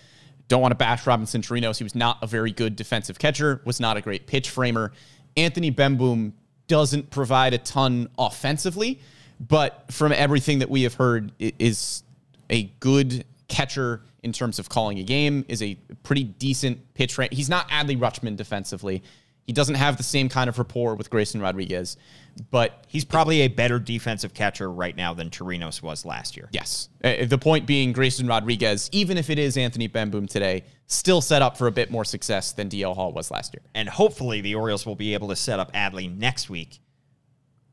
G: Don't want to bash Robinson Chirinos. He was not a very good defensive catcher, was not a great pitch framer. Anthony Bemboom doesn't provide a ton offensively, but from everything that we have heard, is a good catcher in terms of calling a game, is a pretty decent pitch. He's not Adley Rutschman defensively. He doesn't have the same kind of rapport with Grayson Rodriguez, but
F: He's probably a better defensive catcher right now than Chirinos was last year.
G: yes. Uh, the point being, Grayson Rodriguez, even if it is Anthony Bemboom today, still set up for a bit more success than DL Hall was last year.
F: And hopefully the Orioles will be able to set up Adley next week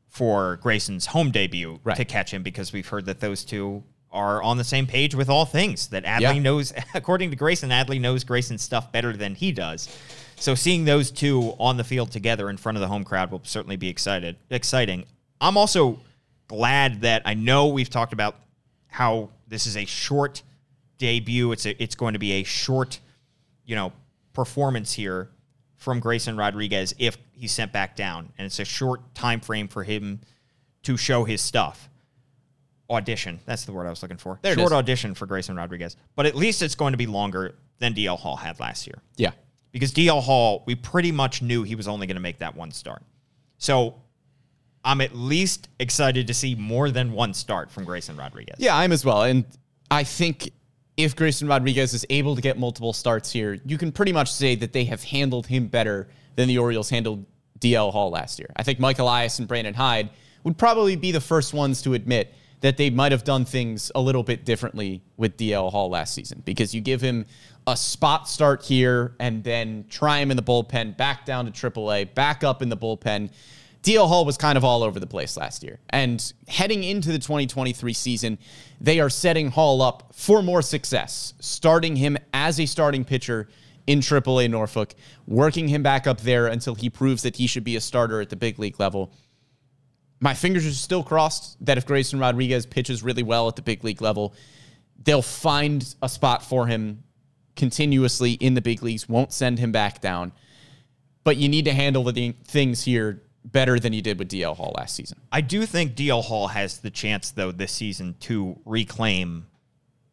F: for Grayson's home debut
G: Right.
F: to catch him because we've heard that those two are on the same page with all things. That Adley
G: Yeah.
F: knows, according to Grayson, Adley knows Grayson's stuff better than he does. So seeing those two on the field together in front of the home crowd will certainly be excited, exciting. I'm also glad that I know we've talked about how this is a short debut. It's a, it's going to be a short, you know, performance here from Grayson Rodriguez if he's sent back down, and it's a short time frame for him to show his stuff. Audition. That's the word I was looking for.
G: There
F: short audition for Grayson Rodriguez. But at least it's going to be longer than DL Hall had last year.
G: Yeah.
F: Because DL Hall, we pretty much knew he was only going to make that one start. So I'm at least excited to see more than one start from Grayson Rodriguez.
G: Yeah, I'm as well. And I think if Grayson Rodriguez is able to get multiple starts here, you can pretty much say that they have handled him better than the Orioles handled DL Hall last year. I think Mike Elias and Brandon Hyde would probably be the first ones to admit that they might have done things a little bit differently with DL Hall last season because you give him a spot start here and then try him in the bullpen, back down to AAA, back up in the bullpen. DL Hall was kind of all over the place last year. And heading into the 2023 season, they are setting Hall up for more success, starting him as a starting pitcher in AAA Norfolk, working him back up there until he proves that he should be a starter at the big league level. My fingers are still crossed that if Grayson Rodriguez pitches really well at the big league level, they'll find a spot for him continuously in the big leagues, won't send him back down. But you need to handle the things here better than you did with DL Hall last season.
F: I do think DL Hall has the chance, though, this season to reclaim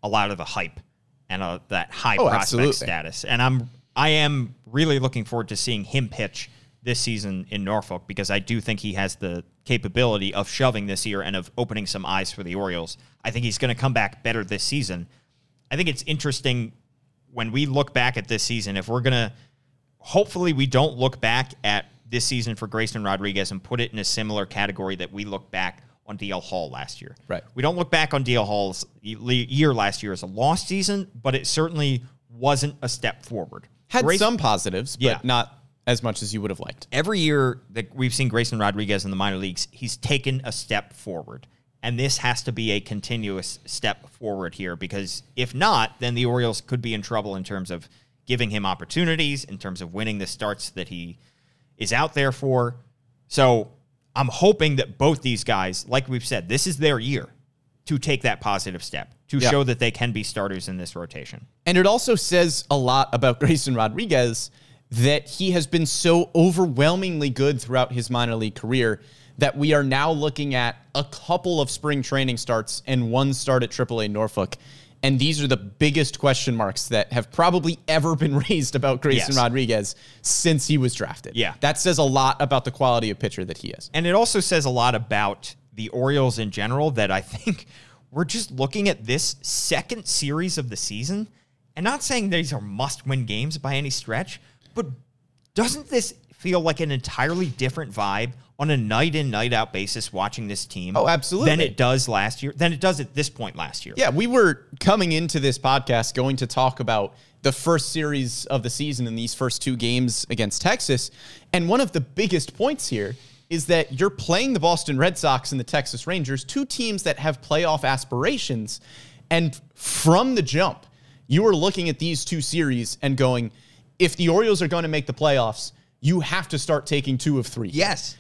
F: a lot of the hype and uh, that high
G: Oh,
F: prospect
G: absolutely.
F: status. And I'm I am really looking forward to seeing him pitch this season in Norfolk because I do think he has the capability of shoving this year and of opening some eyes for the Orioles. I think he's going to come back better this season. I think it's interesting when we look back at this season if we're going to hopefully we don't look back at this season for Grayson Rodriguez and put it in a similar category that we look back on DL Hall last year.
G: Right.
F: We don't look back on DL Hall's year last year as a lost season, but it certainly wasn't a step forward.
G: Had
F: Grace-
G: some positives, but
F: Yeah.
G: not as much as you would have liked.
F: every year that we've seen Grayson Rodriguez in the minor leagues, he's taken a step forward. And this has to be a continuous step forward here because if not, then the Orioles could be in trouble in terms of giving him opportunities, in terms of winning the starts that he is out there for. So I'm hoping that both these guys, like we've said, this is their year to take that positive step, to
G: Yeah.
F: show that they can be starters in this rotation.
G: And it also says a lot about Grayson Rodriguez that he has been so overwhelmingly good throughout his minor league career that we are now looking at a couple of spring training starts and one start at AAA Norfolk. And these are the biggest question marks that have probably ever been raised about Grayson
F: Yes.
G: Rodriguez since he was drafted.
F: Yeah.
G: That says a lot about the quality of pitcher that he is.
F: And it also says a lot about the Orioles in general that I think we're just looking at this second series of the season and not saying these are must win games by any stretch, but doesn't this feel like an entirely different vibe on a night in, night out basis watching this team?
G: Oh, absolutely.
F: Than it does last year, than it does at this point last year.
G: Yeah, we were coming into this podcast going to talk about the first series of the season in these first two games against Texas. And one of the biggest points here is that you're playing the Boston Red Sox and the Texas Rangers, two teams that have playoff aspirations. And from the jump, you are looking at these two series and going, if the Orioles are going to make the playoffs, you have to start taking two of three.
F: Yes.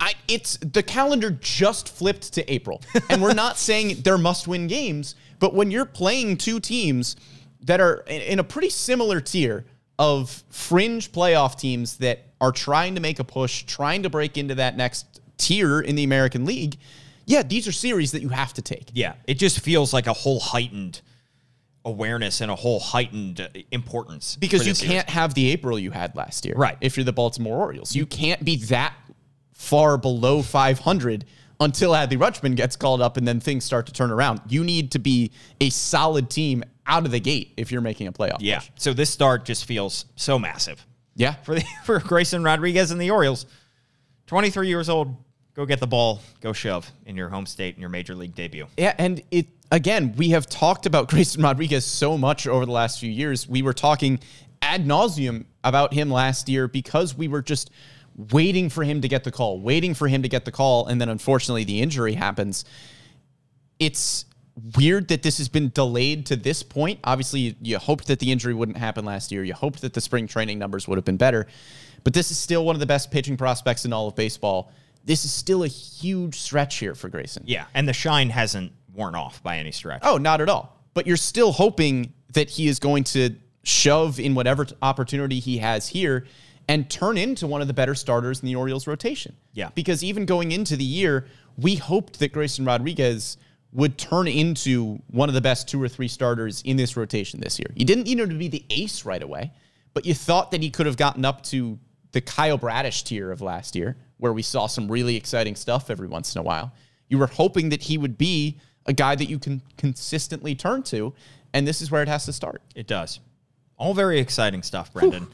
G: I, it's the calendar just flipped to April, and we're not saying they're must-win games, but when you're playing two teams that are in a pretty similar tier of fringe playoff teams that are trying to make a push, trying to break into that next tier in the American League, yeah, these are series that you have to take.
F: Yeah. It just feels like a whole heightened awareness and a whole heightened uh, importance.
G: because you can't have the April you had last year.
F: Right.
G: If you're the Baltimore Orioles, you can't be that far below 500 until Adley Rutschman gets called up and then things start to turn around. You need to be a solid team out of the gate if you're making a playoff.
F: Yeah.
G: push.
F: So this start just feels so massive.
G: Yeah.
F: for the for Grayson Rodriguez and the Orioles. 23 years old, go get the ball, go shove in your home state in your major league debut.
G: Yeah, and it again, we have talked about Grayson Rodriguez so much over the last few years. We were talking ad nauseum about him last year because we were just waiting for him to get the call, waiting for him to get the call, and then unfortunately the injury happens. It's weird that this has been delayed to this point. Obviously, you, you hoped that the injury wouldn't happen last year. You hoped that the spring training numbers would have been better. But this is still one of the best pitching prospects in all of baseball. This is still a huge stretch here for Grayson.
F: Yeah, and the shine hasn't worn off by any stretch.
G: Oh, not at all. But you're still hoping that he is going to shove in whatever t- opportunity he has here and turn into one of the better starters in the Orioles rotation.
F: Yeah.
G: Because even going into the year, we hoped that Grayson Rodriguez would turn into one of the best two or three starters in this rotation this year. You didn't need him to be the ace right away, but you thought that he could have gotten up to the Kyle Bradish tier of last year, where we saw some really exciting stuff every once in a while. You were hoping that he would be a guy that you can consistently turn to, and this is where it has to start.
F: It does. All very exciting stuff, Brendan.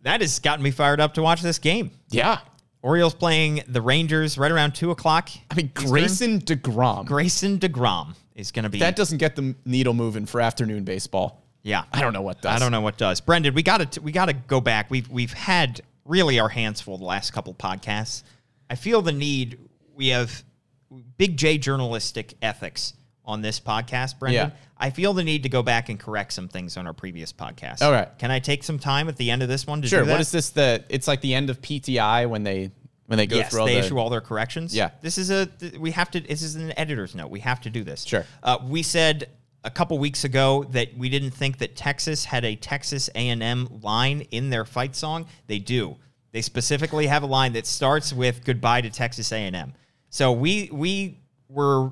F: That has gotten me fired up to watch this game.
G: Yeah.
F: Orioles playing the Rangers right around two o'clock.
G: I mean,
F: Eastern.
G: Grayson DeGrom.
F: Grayson Degrom is going to be
G: that doesn't get the needle moving for afternoon baseball.
F: Yeah,
G: I don't know what does.
F: I don't know what does. Brendan, we got to we got to go back. We've we've had really our hands full the last couple podcasts. I feel the need. We have big J journalistic ethics on this podcast, Brendan.
G: Yeah.
F: I feel the need to go back and correct some things on our previous podcast.
G: All right.
F: Can I take some time at the end of this one to
G: Sure.
F: do that?
G: What is this? The it's like the end of PTI when they when they go
F: yes,
G: through all
F: they
G: the
F: issue all their corrections.
G: Yeah.
F: this is a we have to. This is an editor's note. We have to do this.
G: Sure.
F: Uh, we said a couple weeks ago that we didn't think that Texas had a Texas A&M line in their fight song. They do. They specifically have a line that starts with "Goodbye to Texas A&M." So we we were,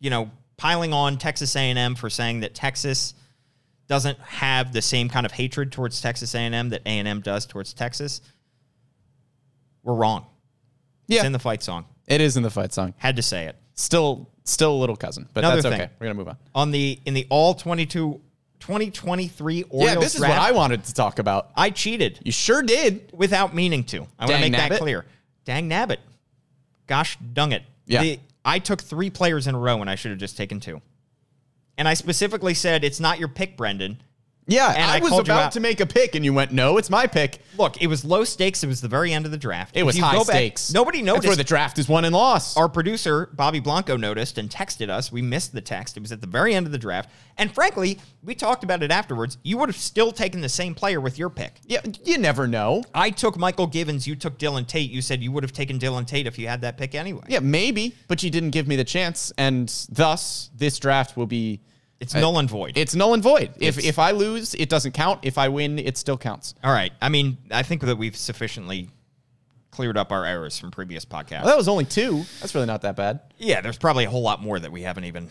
F: you know, piling on Texas A&M for saying that Texas doesn't have the same kind of hatred towards Texas A&M that A&M does towards Texas. We're wrong.
G: yeah.
F: It's in the fight song.
G: it is in the fight song.
F: Had to say it.
G: Still still a little cousin, but
F: Another
G: that's
F: thing.
G: okay. We're gonna move on.
F: On the in the all 22 2023 Orioles
G: yeah, this is
F: draft,
G: what I wanted to talk about.
F: I cheated
G: You sure did.
F: without meaning to. I want to make
G: nabbit.
F: that clear. Dang nabbit. Gosh dung it.
G: Yeah.
F: The- I took three players in a row and I should have just taken two. And I specifically said it's not your pick, Brendan.
G: Yeah,
F: And
G: I,
F: I
G: was about to make a pick, and you went, "No, it's my pick."
F: Look, it was low stakes. It was the very end of the draft.
G: It
F: If
G: was high
F: back-
G: stakes.
F: nobody
G: That's
F: noticed.
G: where the draft is won and lost.
F: Our producer, Bobby Blanco, noticed and texted us. We missed the text. It was at the very end of the draft. And frankly, we talked about it afterwards. You would have still taken the same player with your pick.
G: yeah, you never know.
F: I took Mychal Givens. You took Dylan Tate. You said you would have taken Dylan Tate if you had that pick anyway.
G: Yeah, maybe, but you didn't give me the chance, and thus this draft will be
F: It's null and void.
G: it's null and void. If
F: It's-
G: if I lose, it doesn't count. If I win, it still counts.
F: All right. I mean, I think that we've sufficiently cleared up our errors from previous podcasts.
G: Well, that was only two. That's really not that bad.
F: Yeah, there's probably a whole lot more that we haven't even,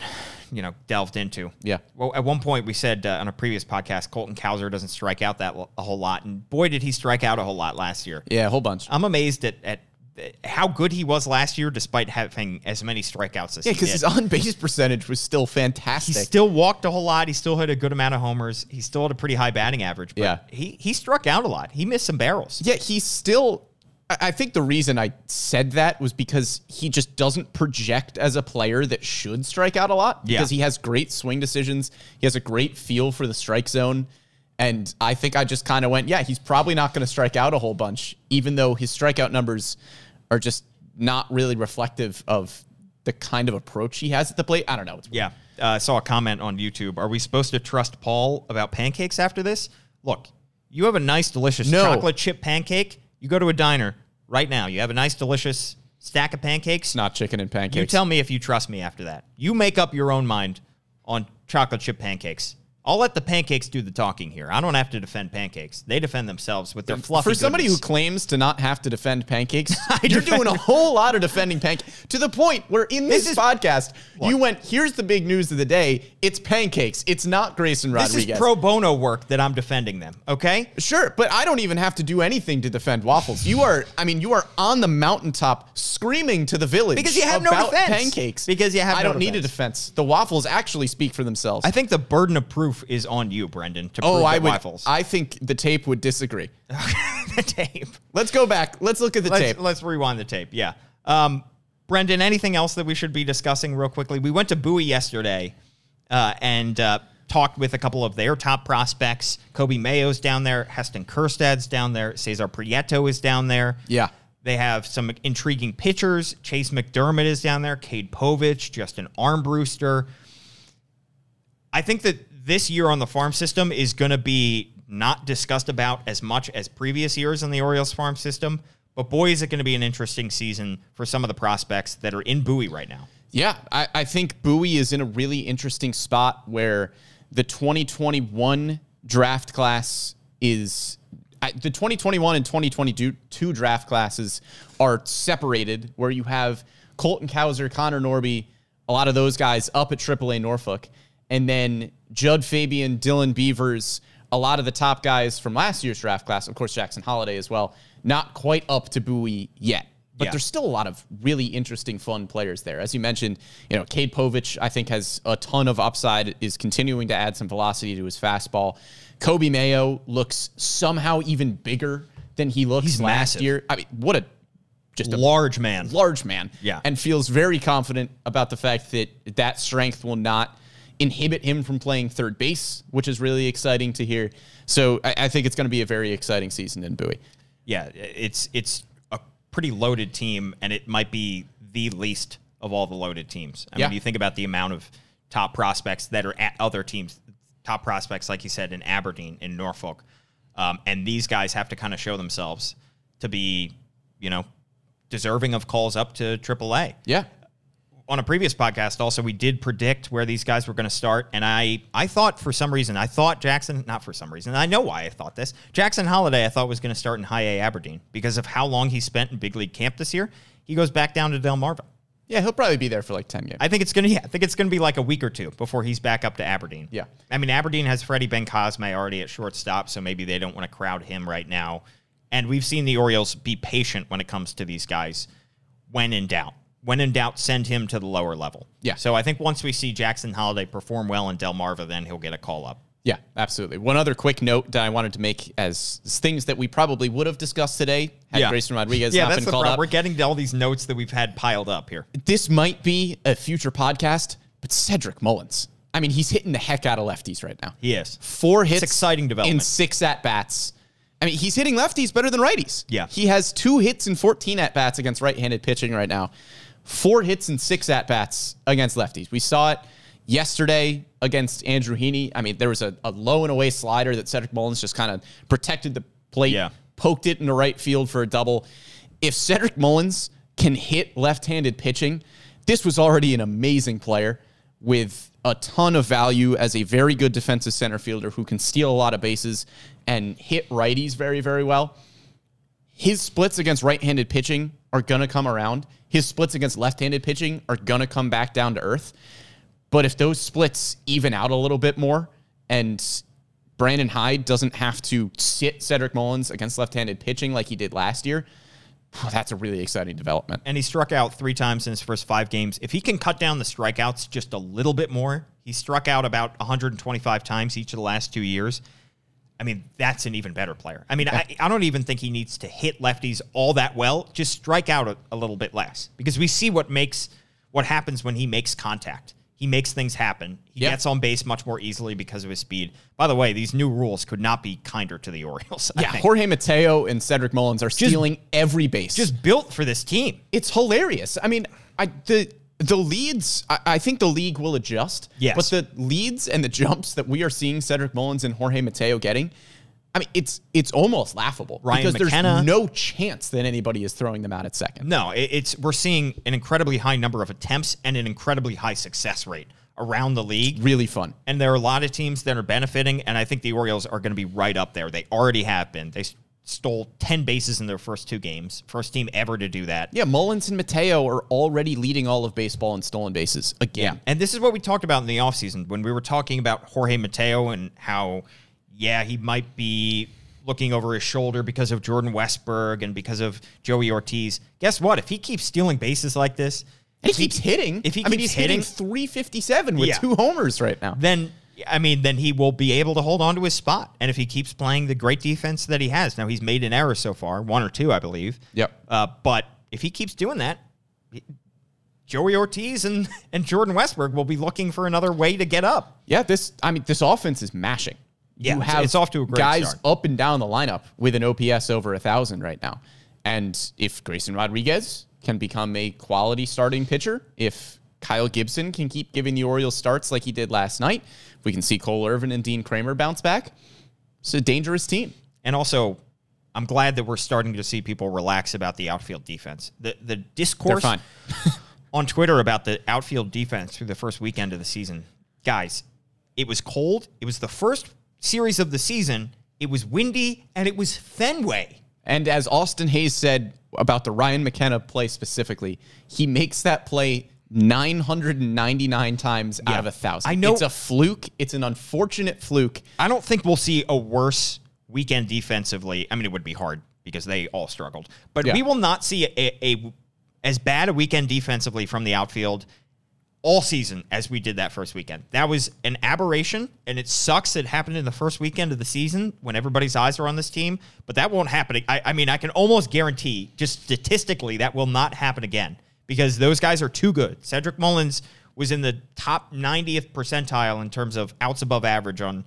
F: you know, delved into.
G: Yeah.
F: Well, at one point we said uh, on a previous podcast, Colton Cowser doesn't strike out that l- a whole lot, and boy, did he strike out a whole lot last year.
G: Yeah, a whole bunch.
F: I'm amazed at, at how good he was last year, despite having as many strikeouts as he did.
G: Yeah, because his on base percentage was still fantastic.
F: he still walked a whole lot. He still had a good amount of homers. He still had a pretty high batting average. But
G: Yeah.
F: he he struck out a lot. He missed some barrels.
G: yeah, he's still. I I think the reason I said that was because he just doesn't project as a player that should strike out a lot.
F: Yeah.
G: Because he has great swing decisions. He has a great feel for the strike zone. And I think I just kind of went, yeah, he's probably not going to strike out a whole bunch, even though his strikeout numbers are just not really reflective of the kind of approach he has at the plate. I don't know. It's
F: Yeah. Uh, I saw a comment on YouTube. Are we supposed to trust Paul about pancakes after this? Look, you have a nice, delicious
G: No.
F: chocolate chip pancake. You go to a diner right now. You have a nice, delicious stack of pancakes.
G: It's not chicken and pancakes.
F: You tell me if you trust me after that. You make up your own mind on chocolate chip pancakes. I'll let the pancakes do the talking here. I don't have to defend pancakes. They defend themselves with their fluffy.
G: For somebody who claims to not have to defend pancakes, you're doing a whole lot of defending pancakes to the point where in this,
F: This is-
G: podcast, you went, here's the big news of the day. It's pancakes. It's not Grayson
F: this
G: Rodriguez.
F: is pro bono work that I'm defending them. Okay.
G: Sure, but I don't even have to do anything to defend waffles. You are, I mean, you are on the mountaintop screaming to the village
F: Because you have no defense.
G: pancakes.
F: Because you have
G: I
F: no
G: don't need a
F: defense.
G: defense. The waffles actually speak for themselves.
F: I think the burden of proof is on you, Brendan, to prove
G: oh, I would.
F: waffles.
G: I think the tape would disagree.
F: the tape.
G: Let's go back. Let's look at the
F: let's,
G: tape.
F: let's rewind the tape. Yeah. Um, Brendan, anything else that we should be discussing real quickly? We went to Bowie yesterday uh, and uh, talked with a couple of their top prospects. Coby Mayo's down there. Heston Kjerstad's down there. Cesar Prieto is down there.
G: Yeah.
F: They have some intriguing pitchers. Chase McDermott is down there. Cade Povich, Justin Armbruster. I think that this year on the farm system is going to be not discussed about as much as previous years on the Orioles farm system. But boy, is it going to be an interesting season for some of the prospects that are in Bowie right now.
G: Yeah, I, I think Bowie is in a really interesting spot where the 2021 draft class is. The 2021 and 2022 draft classes are separated, where you have Colton Cowser, Connor Norby, a lot of those guys up at AAA Norfolk, and then Jud Fabian, Dylan Beavers, a lot of the top guys from last year's draft class, of course, Jackson Holliday as well, not quite up to Bowie yet. But
F: Yeah.
G: there's still a lot of really interesting, fun players there. As you mentioned, you know, Cade Povich, I think, has a ton of upside, is continuing to add some velocity to his fastball. Coby Mayo looks somehow even bigger than he looked
F: He's
G: last
F: massive.
G: year. I mean, what a just a
F: large man.
G: large man.
F: Yeah.
G: And feels very confident about the fact that that strength will not inhibit him from playing third base, which is really exciting to hear. So I, I think it's going to be a very exciting season in Bowie.
F: yeah, it's it's a pretty loaded team, and it might be the least of all the loaded teams. I
G: Yeah.
F: mean, you think about the amount of top prospects that are at other teams, top prospects, like you said, in Aberdeen, in Norfolk, um, and these guys have to kind of show themselves to be, you know, deserving of calls up to AAA
G: Yeah.
F: On a previous podcast also we did predict where these guys were going to start and i i thought for some reason i thought jackson not for some reason i know why i thought this jackson holliday i thought was going to start in high a aberdeen because of how long he spent in big league camp this year he goes back down to delmarva
G: Yeah, he'll probably be there for like 10 games.
F: i think it's going to yeah i think it's going to be like a week or two before he's back up to aberdeen
G: Yeah.
F: i mean aberdeen has freddie bencosme already at shortstop so maybe they don't want to crowd him right now and we've seen the orioles be patient when it comes to these guys when in doubt. When in doubt, send him to the lower level.
G: Yeah.
F: So I think once we see Jackson Holliday perform well in Delmarva, then he'll get a call up.
G: Yeah, absolutely. One other quick note that I wanted to make as things that we probably would have discussed today had Grayson Rodriguez
F: yeah,
G: not
F: that's
G: been
F: the
G: called
F: problem.
G: up.
F: We're getting to all these notes that we've had piled up here.
G: this might be a future podcast, but Cedric Mullins. I mean, he's hitting the heck out of lefties right now.
F: He is.
G: Four hits.
F: exciting development.
G: In six at bats. I mean, he's hitting lefties better than righties.
F: Yeah.
G: He has two hits and 14 at bats against right handed pitching right now. Four hits and six at bats against lefties. We saw it yesterday against Andrew Heaney. I mean, there was a, a low and away slider that Cedric Mullins just kind of protected the plate,
F: Yeah.
G: poked it in the right field for a double. If Cedric Mullins can hit left handed pitching, this was already an amazing player with a ton of value as a very good defensive center fielder who can steal a lot of bases and hit righties very, very well. His splits against right handed pitching are going to come around. His splits against left handed pitching are going to come back down to earth. But if those splits even out a little bit more and Brandon Hyde doesn't have to sit Cedric Mullins against left handed pitching like he did last year, oh, that's a really exciting development.
F: And he struck out three times in his first five games. If he can cut down the strikeouts just a little bit more, he struck out about 125 times each of the last two years. I mean, that's an even better player. I mean, I, I don't even think he needs to hit lefties all that well. Just strike out a, a little bit less because we see what makes what happens when he makes contact. He makes things happen. He
G: Yeah.
F: gets on base much more easily because of his speed. By the way, these new rules could not be kinder to the Orioles. I
G: Yeah,
F: think.
G: Jorge Mateo and Cedric Mullins are stealing every base.
F: just built for this team.
G: it's hilarious. I mean, I the the leads. I, I think the league will adjust.
F: Yes.
G: but the leads and the jumps that we are seeing Cedric Mullins and Jorge Mateo getting. I mean, it's it's almost laughable
F: Ryan
G: because
F: McKenna.
G: there's no chance that anybody is throwing them out at second.
F: No, it- it's we're seeing an incredibly high number of attempts and an incredibly high success rate around the league.
G: Really fun.
F: And there are a lot of teams that are benefiting, and I think the Orioles are going to be right up there. They already have been. They stole 10 bases in their first two games. First team ever to do that.
G: Yeah, Mullins and Mateo are already leading all of baseball in stolen bases again.
F: And this is what we talked about in the offseason when we were talking about Jorge Mateo and how, yeah, he might be looking over his shoulder because of Jordan Westburg and because of Joey Ortiz. Guess what? If he keeps stealing bases like this,
G: And he keeps hitting.
F: if he
G: I mean,
F: keeps
G: he's hitting,
F: hitting-
G: 357 with
F: Yeah.
G: two homers right now.
F: then I mean, then he will be able to hold on to his spot. And if he keeps playing the great defense that he has, now he's made an error so far, one or two, I believe.
G: Yep.
F: Uh, but if he keeps doing that, Joey Ortiz and, and Jordan Westburg will be looking for another way to get up.
G: Yeah, this I mean this offense is mashing.
F: Yeah,
G: you
F: it's-
G: have
F: it's off to a great
G: guys
F: start.
G: up and down the lineup with an OPS over a thousand right now. And if Grayson Rodriguez can become a quality starting pitcher, if Kyle Gibson can keep giving the Orioles starts like he did last night, we can see Cole Irvin and Dean Kremer bounce back. It's a dangerous team.
F: And also, I'm glad that we're starting to see people relax about the outfield defense. The the discourse on Twitter about the outfield defense through the first weekend of the season. Guys, it was cold. It was the first series of the season. It was windy and it was Fenway.
G: And as Austin Hays said about the Ryan McKenna play specifically, he makes that play 999 times out of a thousand.
F: I know-
G: it's a fluke. It's an unfortunate fluke.
F: I don't think we'll see a worse weekend defensively. I mean, it would be hard because they all struggled, but
G: Yeah.
F: we will not see a, a as bad a weekend defensively from the outfield all season as we did that first weekend. That was an aberration, and it sucks it happened in the first weekend of the season when everybody's eyes are on this team. But that won't happen. I, I mean, I can almost guarantee, just statistically, that will not happen again because those guys are too good. Cedric Mullins was in the top 90th percentile in terms of outs above average on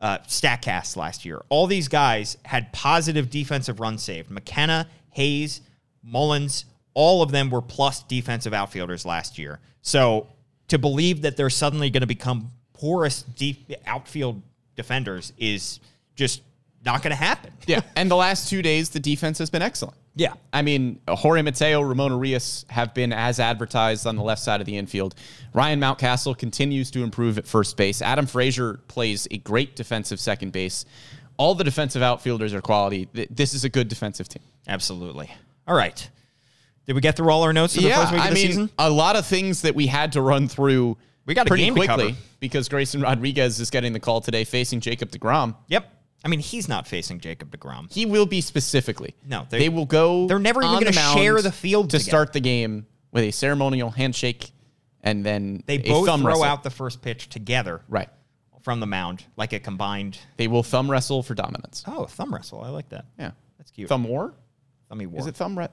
F: uh, StatCast last year. All these guys had positive defensive runs saved. McKenna, Hays, Mullins, all of them were plus defensive outfielders last year. So to believe that they're suddenly going to become poorest deep outfield defenders is just not going to happen.
G: Yeah. and the last two days, the defense has been excellent.
F: Yeah.
G: I mean, Jorge Mateo, Ramon Urias have been as advertised on the left side of the infield. Ryan Mountcastle continues to improve at first base. Adam Frazier plays a great defensive second base. All the defensive outfielders are quality. This is a good defensive team.
F: Absolutely. All right. Did we get through all our notes for the
G: yeah,
F: first week of
G: I
F: the
G: mean,
F: season?
G: a lot of things that we had to run through.
F: We got
G: pretty quickly because Grayson Rodriguez is getting the call today, facing Jacob Degrom.
F: Yep. I mean, he's not facing Jacob DeGrom.
G: He will be specifically.
F: No,
G: they,
F: they-
G: will go.
F: they're never even gonna share the field
G: to
F: together.
G: start the game with a ceremonial handshake, and then
F: They both throw
G: wrestle.
F: out the first pitch together
G: right.
F: from the mound, like a combined.
G: They will thumb wrestle for dominance.
F: Oh, thumb wrestle. I like that.
G: Yeah,
F: That's cute.
G: thumb war.
F: Thummy war.
G: Is it thumb? Re-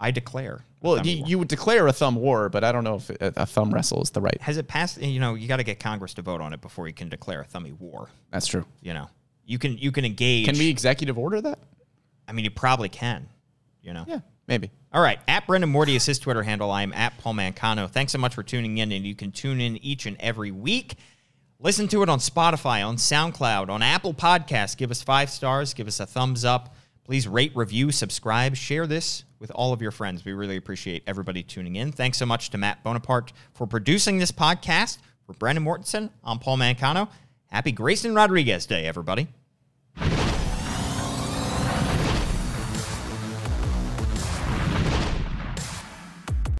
F: I declare.
G: well,
F: thummy
G: you,
F: war.
G: you would declare a thumb war, but I don't know if a, a thumb wrestle is the right.
F: has it passed? You know, you got to get Congress to vote on it before you can declare a thummy war.
G: That's true.
F: You know, you can you can engage.
G: Can we executive order that?
F: I mean, you probably can. You know.
G: Yeah, maybe.
F: All right. At Brendan Morty is his Twitter handle. I am at Paul Mancano. Thanks so much for tuning in, and you can tune in each and every week. Listen to it on Spotify, on SoundCloud, on Apple Podcasts. Give us five stars. Give us a thumbs up. Please rate, review, subscribe, share this with all of your friends. We really appreciate everybody tuning in. Thanks so much to Matt Bonaparte for producing this podcast. For Brendan Mortensen, I'm Paul Mancano. Happy Grayson Rodriguez Day, everybody.